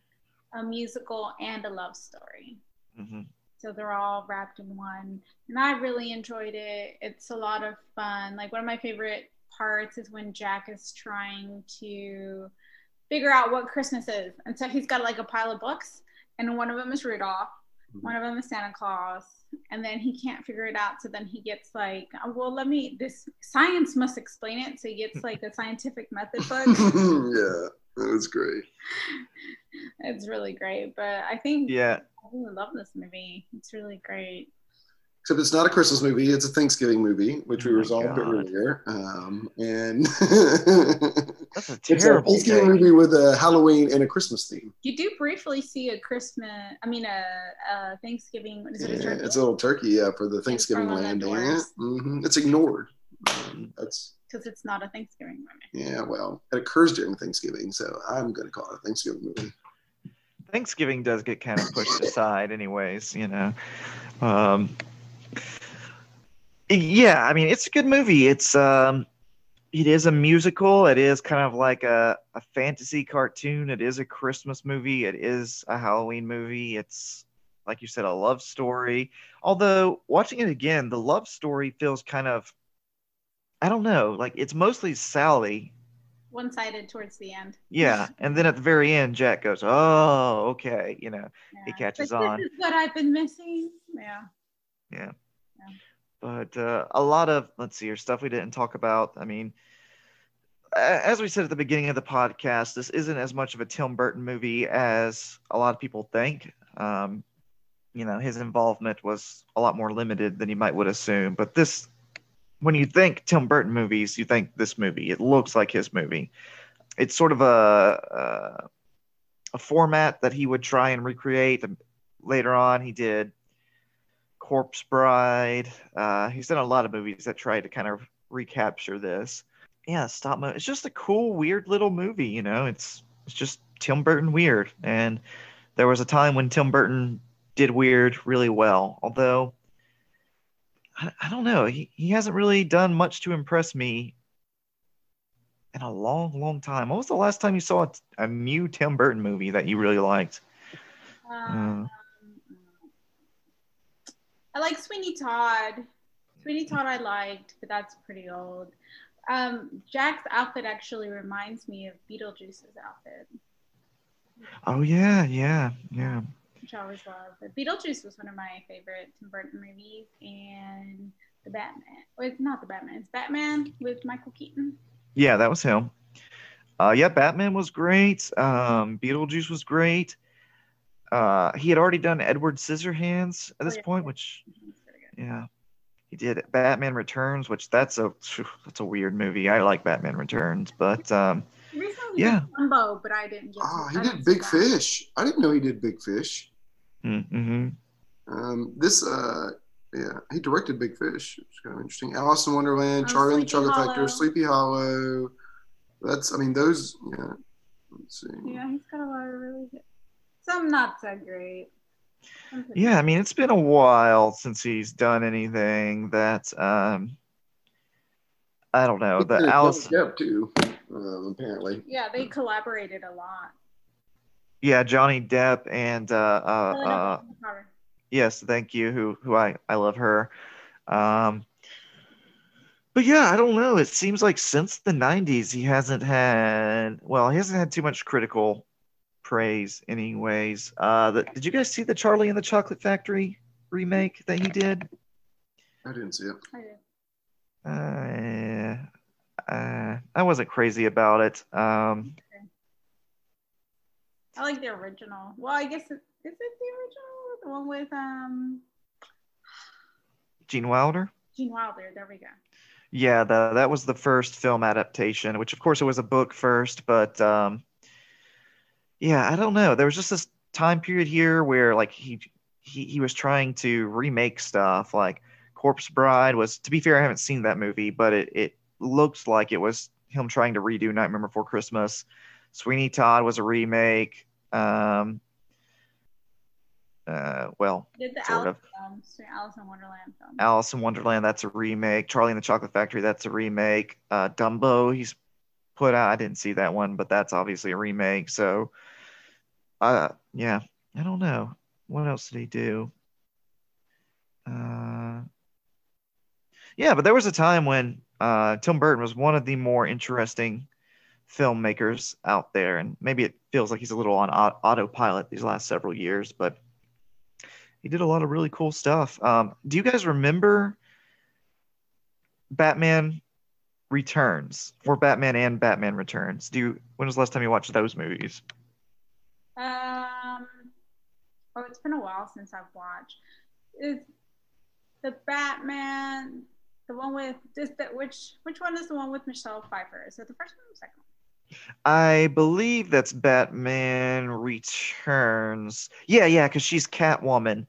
a musical, and a love story. Mm-hmm. So they're all wrapped in one. And I really enjoyed it. It's a lot of fun. Like, one of my favorite parts is when Jack is trying to figure out what Christmas is. And so he's got like a pile of books, and one of them is Rudolph, mm-hmm. one of them is Santa Claus, and then he can't figure it out. So then he gets like, oh, well, let me, this science must explain it. So he gets like a scientific method book. yeah, that was great. it's really great. But I think, yeah, I really love this movie. It's really great except it's not a Christmas movie; it's a Thanksgiving movie, which we oh resolved earlier. Um, and that's a terrible it's a Thanksgiving movie with a Halloween and a Christmas theme. You do briefly see a Christmas, I mean, a, a Thanksgiving. Is it yeah, a turkey? It's a little turkey, yeah, for the Thanksgiving land. Yeah, mm-hmm. It's ignored. Um, that's because it's not a Thanksgiving movie. Yeah, well, it occurs during Thanksgiving, so I'm going to call it a Thanksgiving movie. Thanksgiving does get kind of pushed aside, anyways. You know. Um, yeah, I mean, it's a good movie. It's um, it is a musical. It is kind of like a, a fantasy cartoon. It is a Christmas movie. It is a Halloween movie. It's like you said, a love story. Although watching it again, the love story feels kind of I don't know, like it's mostly Sally. One sided towards the end. Yeah. And then at the very end, Jack goes, Oh, okay. You know, yeah. he catches on. This is what I've been missing. Yeah. Yeah but uh, a lot of let's see here stuff we didn't talk about. I mean as we said at the beginning of the podcast this isn't as much of a tim burton movie as a lot of people think. Um, you know his involvement was a lot more limited than you might would assume but this when you think tim burton movies you think this movie. It looks like his movie. It's sort of a, a, a format that he would try and recreate. Later on he did Corpse Bride. Uh, he's done a lot of movies that try to kind of recapture this. Yeah, stop motion. It's just a cool, weird little movie. You know, it's it's just Tim Burton weird. And there was a time when Tim Burton did weird really well. Although I, I don't know, he, he hasn't really done much to impress me in a long, long time. When was the last time you saw a, a new Tim Burton movie that you really liked? Uh, uh, I like Sweeney Todd. Sweeney Todd I liked, but that's pretty old. Um, Jack's outfit actually reminds me of Beetlejuice's outfit. Oh yeah, yeah, yeah. Which I always love. But Beetlejuice was one of my favorite Tim Burton movies, and the Batman. Well, it's not the Batman. It's Batman with Michael Keaton. Yeah, that was him. Uh, yeah, Batman was great. Um, Beetlejuice was great. Uh, he had already done Edward Scissorhands at this oh, yeah. point, which yeah, he did Batman Returns, which that's a that's a weird movie. I like Batman Returns, but um, yeah, Dumbo, but I didn't. oh, he did Big Fish. I didn't know he did Big Fish. Mm-hmm. Um, this uh, yeah, he directed Big Fish. It's kind of interesting. Alice in Wonderland, oh, Charlie and the Chocolate Factory, Sleepy Hollow. That's I mean those yeah. Let's see. Yeah, he's got a lot of really good some not so great. Yeah, I mean it's been a while since he's done anything that um I don't know. The Alice Depp too, um, apparently. Yeah, they collaborated a lot. Yeah, Johnny Depp and uh, uh, uh yes, thank you. Who who I I love her. Um, but yeah, I don't know. It seems like since the '90s, he hasn't had well, he hasn't had too much critical praise anyways. Uh, the, did you guys see the Charlie and the Chocolate Factory remake that he did? I didn't see it. I did. Uh, uh, I wasn't crazy about it. Um, okay. I like the original. Well, I guess it, is it the original? The one with um Gene Wilder. Gene Wilder. There we go. Yeah, the, that was the first film adaptation, which of course it was a book first, but um, yeah, I don't know. There was just this time period here where like he he he was trying to remake stuff like Corpse Bride was to be fair I haven't seen that movie but it it looked like it was him trying to redo Nightmare Before Christmas. Sweeney Todd was a remake. Um, uh, well, Did the sort Alice, of. films, Alice in Wonderland film. Alice in Wonderland, that's a remake. Charlie and the Chocolate Factory, that's a remake. Uh, Dumbo, he's put out. I didn't see that one, but that's obviously a remake. So, uh, yeah, I don't know. What else did he do? Uh, yeah, but there was a time when uh, Tim Burton was one of the more interesting filmmakers out there, and maybe it feels like he's a little on au- autopilot these last several years, but he did a lot of really cool stuff. Um, do you guys remember Batman Returns or Batman and Batman Returns? Do you? When was the last time you watched those movies? Oh, it's been a while since I've watched. Is the Batman the one with this? The, which which one is the one with Michelle Pfeiffer? Is it the first one or the second one? I believe that's Batman Returns. Yeah, yeah, because she's Catwoman.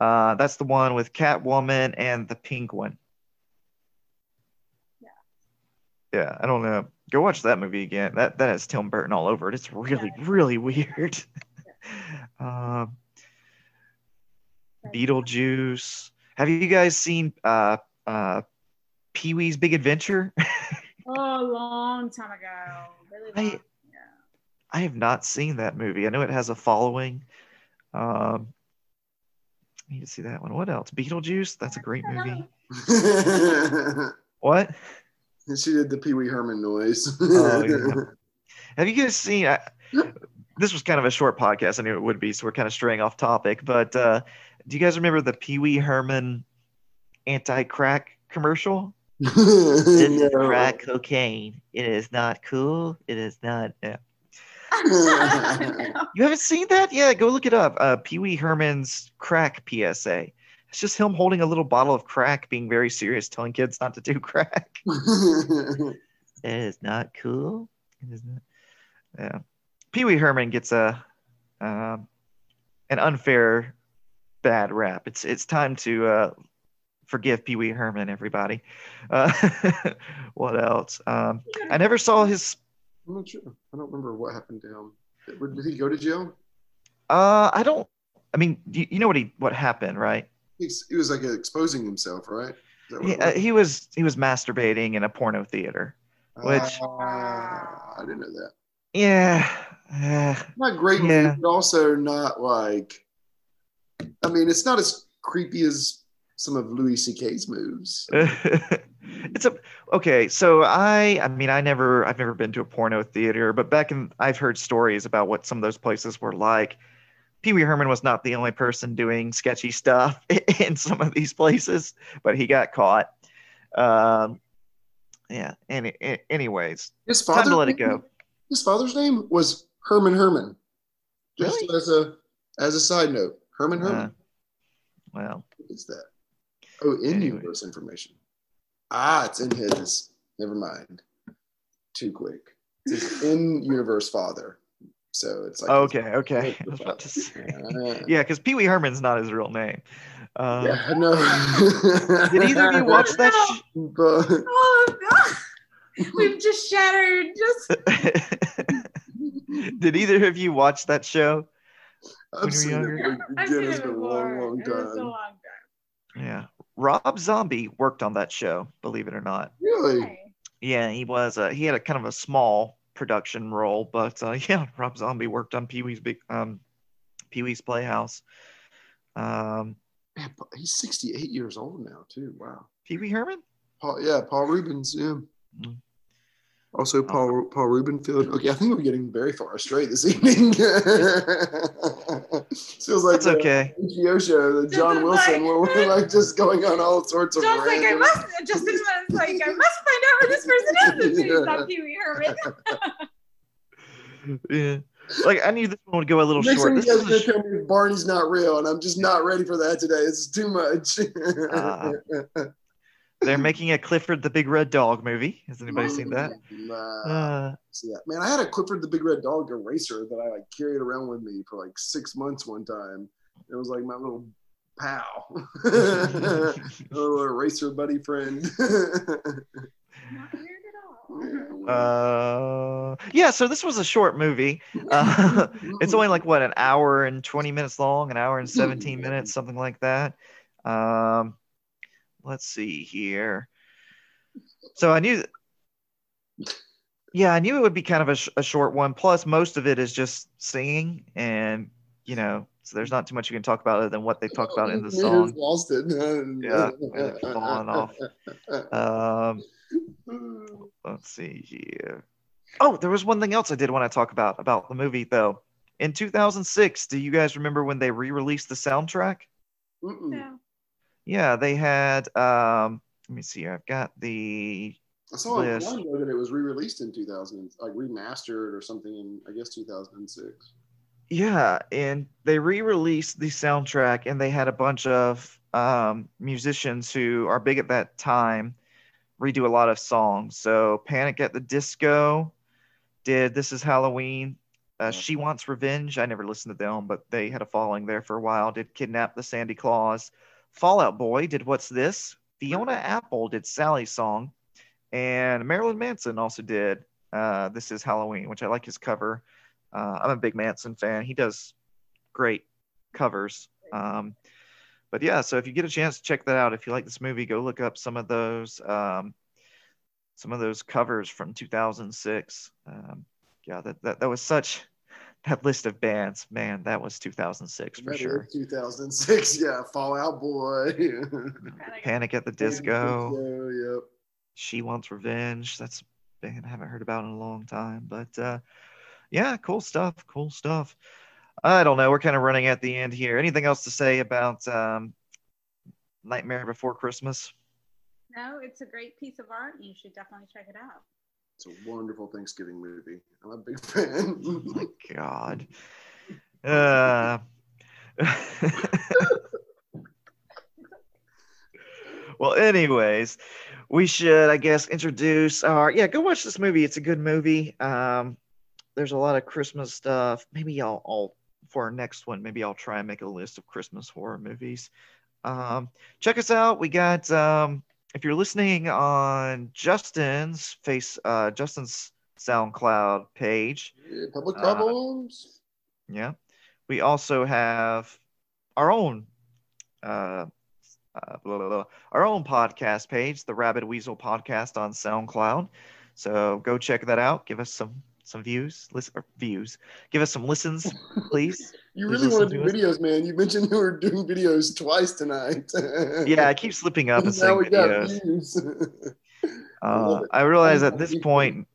Uh, that's the one with Catwoman and the Penguin. Yeah. Yeah, I don't know. Go watch that movie again. That that has Tim Burton all over it. It's really, really weird. um, Beetlejuice. Have you guys seen uh, uh, Pee Wee's Big Adventure? Oh, a long time ago. Really I- yeah. I have not seen that movie. I know it has a following. Um, I need to see that one. What else? Beetlejuice. That's a great movie. What? she did the Pee Wee Herman noise. Oh, yeah. Have you guys seen? I, this was kind of a short podcast. I knew it would be, so we're kind of straying off topic. But uh, do you guys remember the Pee Wee Herman anti-crack commercial? It's No. crack cocaine. It is not cool. It is not. Yeah. You haven't seen that? Yeah, go look it up. Uh, Pee Wee Herman's crack PSA. It's just him holding a little bottle of crack, being very serious, telling kids not to do crack. It is not cool. It is not. Yeah. Pee Wee Herman gets a um, an unfair bad rap. It's it's time to uh, forgive Pee Wee Herman, everybody. Uh, what else? Um, I never saw his. I'm not sure. I don't remember what happened to him. Did he go to jail? Uh, I don't. I mean, you, you know what he what happened, right? He's, he was like exposing himself, right? Is that what He, uh, was? he was he was masturbating in a porno theater. which- Ah, I didn't know that. Yeah. uh, Not great, Yeah. but also not like. I mean, it's not as creepy as some of Louis C.K.'s moves. it's a okay so i i mean i never i've never been to a porno theater but back in i've heard stories about what some of those places were like pee-wee herman was not the only person doing sketchy stuff in some of these places but he got caught um yeah any, anyways His time to let it go His father's name was Herman Herman. Just Really? as a as a side note, Herman Herman. Uh, well What is that? Oh, in Anyway. universe information. Ah, it's in his. Never mind. Too quick. It's his in universe father. So it's like okay okay I was about to say yeah because pee-wee herman's not his real name uh, yeah, no. did either of you watch that sh- But Oh God. We've just shattered. Just Did either of you watch that show? I've When you were seen younger? it. but I've Again, seen it's it been a before. long, long It was a time. long time. Yeah. Rob Zombie worked on that show, believe it or not. Really? Yeah, he was. Uh, he had a kind of a small production role, but uh, yeah, Rob Zombie worked on Pee Wee's big um, Pee Wee's Playhouse. Um, Man, he's 68 years old now, too. Wow. Pee Wee Herman. Paul, yeah, Paul Reubens. Yeah. Mm. Also, Paul Paul Rubenfeld. Okay, I think we're getting very far astray this evening. Feels like That's okay. HBO show, the John Wilson, like- where we're like just going on all sorts of. John's like, I must. Justin was like, I must find out who this person is. And Yeah. not Pee Wee Herman. Yeah. Like I knew this one would go a little Next short. This is a sh- Barney's not real, and I'm just not ready for that today. It's too much. Uh, They're making a Clifford the Big Red Dog movie. Has anybody seen that? Nah, Uh, see that. Man, I had a Clifford the Big Red Dog eraser that I like carried around with me for like six months one time. It was like my little pal, little eraser buddy friend. Not weird at all. uh, yeah. So this was a short movie. Uh, it's only like what an hour and 20 minutes long, an hour and 17 minutes, something like that. Um, let's see here. So I knew. Yeah, I knew it would be kind of a, sh- a short one. Plus, most of it is just singing, and you know, so there's not too much you can talk about other than what they talk about in the song. Lost it. Yeah, falling off. Um, let's see here. Oh, there was one thing else I did want to talk about about the movie though. In 2006, do you guys remember when they re-released the soundtrack? Mm-mm. No. Yeah, they had. Um, let me see here. I've got the. I saw List. long ago that it was re-released in 2000, like remastered or something in I guess 2006. Yeah, and they re-released the soundtrack, and they had a bunch of um, musicians who are big at that time redo a lot of songs. So Panic at the Disco did "This Is Halloween." Uh, she wants revenge. I never listened to them, but they had a following there for a while. Did kidnap the Sandy Claws. Fall Out Boy did "What's This." Fiona Apple did Sally's song, and Marilyn Manson also did uh, "This Is Halloween," which I like his cover. Uh, I'm a big Manson fan. He does great covers. Um, but yeah, so if you get a chance to check that out, if you like this movie, go look up some of those um, some of those covers from 2006. Um, yeah, that, that that was such that list of bands, man. That was 2006 for That is sure. 2006, yeah. Fall Out Boy. Panic at the Disco. Yep. She Wants Revenge. That's a band I haven't heard about in a long time. But uh, yeah, cool stuff. Cool stuff. I don't know. We're kind of running at the end here. Anything else to say about um, Nightmare Before Christmas? No, it's a great piece of art. You should definitely check it out. It's a wonderful Thanksgiving movie. I'm a big fan. Oh my God. Uh, well, anyways, we should, I guess, introduce our. Yeah, go watch this movie. It's a good movie. Um, there's a lot of Christmas stuff. Maybe I'll, I'll for our next one. Maybe I'll try and make a list of Christmas horror movies. Um, check us out. We got. Um, if you're listening on Justin's face, uh, Justin's SoundCloud page, Yeah, Public Uh, problems. yeah. We also have our own uh, uh, blah, blah, blah, our own podcast page, the Rabid Weasel podcast on SoundCloud. So go check that out. Give us some some views, listen or views. Give us some listens, please. You really want to do videos, man. You mentioned you were doing videos twice tonight. Yeah, I keep slipping up and now saying we got videos. views. Uh. I realize at this point,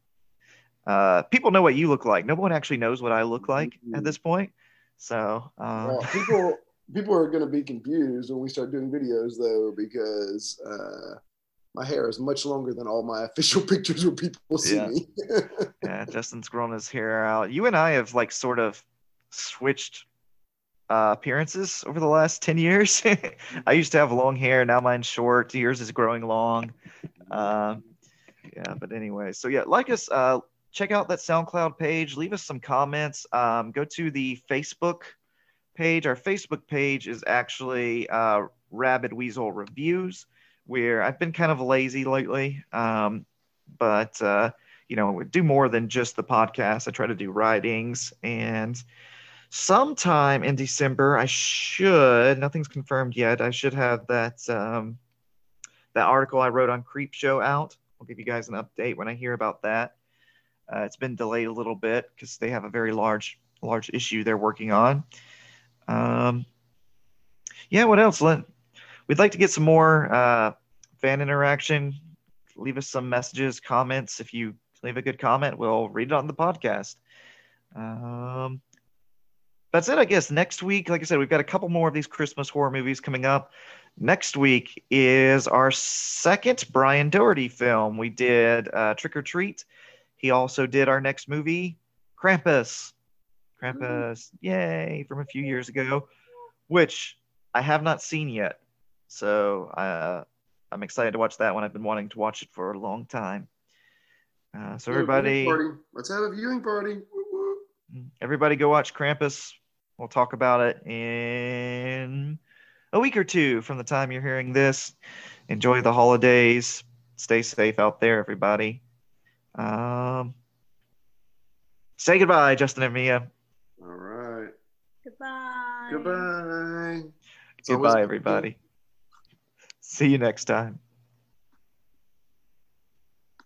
uh, people know what you look like. No one actually knows what I look like Mhm. at this point. So uh, Well, people people are going to be confused when we start doing videos, though, because uh, my hair is much longer than all my official pictures where people see Yeah. me. Yeah, Justin's grown his hair out. You and I have like sort of switched uh, appearances over the last 10 years. I used to have long hair, now mine's short. Yours is growing long. Um, yeah, but anyway, so yeah, like us, uh, check out that SoundCloud page, leave us some comments. Um, go to the Facebook page. Our Facebook page is actually uh, Rabid Weasel Reviews, where I've been kind of lazy lately. Um, but uh, you know, we do more than just the podcast. I try to do writings and sometime in December I should, nothing's confirmed yet. I should have that um that article I wrote on Creepshow out. I'll give you guys an update when I hear about that. Uh, it's been delayed a little bit because they have a very large large issue they're working on. Um, yeah, what else? Let, we'd like to get some more uh, fan interaction. Leave us some messages, comments. If you leave a good comment, we'll read it on the podcast. Um, that's it, I guess. Next week, like I said, we've got a couple more of these Christmas horror movies coming up. Next week is our second Brian Dougherty film. We did uh, Trick or Treat. He also did our next movie, Krampus. Krampus, yay, from a few years ago, which I have not seen yet. So uh, I'm excited to watch that one. I've been wanting to watch it for a long time. Uh, so everybody, let's have a viewing party. Woo. everybody, go watch Krampus. We'll talk about it in a week or two from the time you're hearing this. Enjoy the holidays. Stay safe out there, everybody. Um, say goodbye, Justin and Mia. All right. Goodbye. Goodbye. It's always Goodbye, good. everybody. See you next time.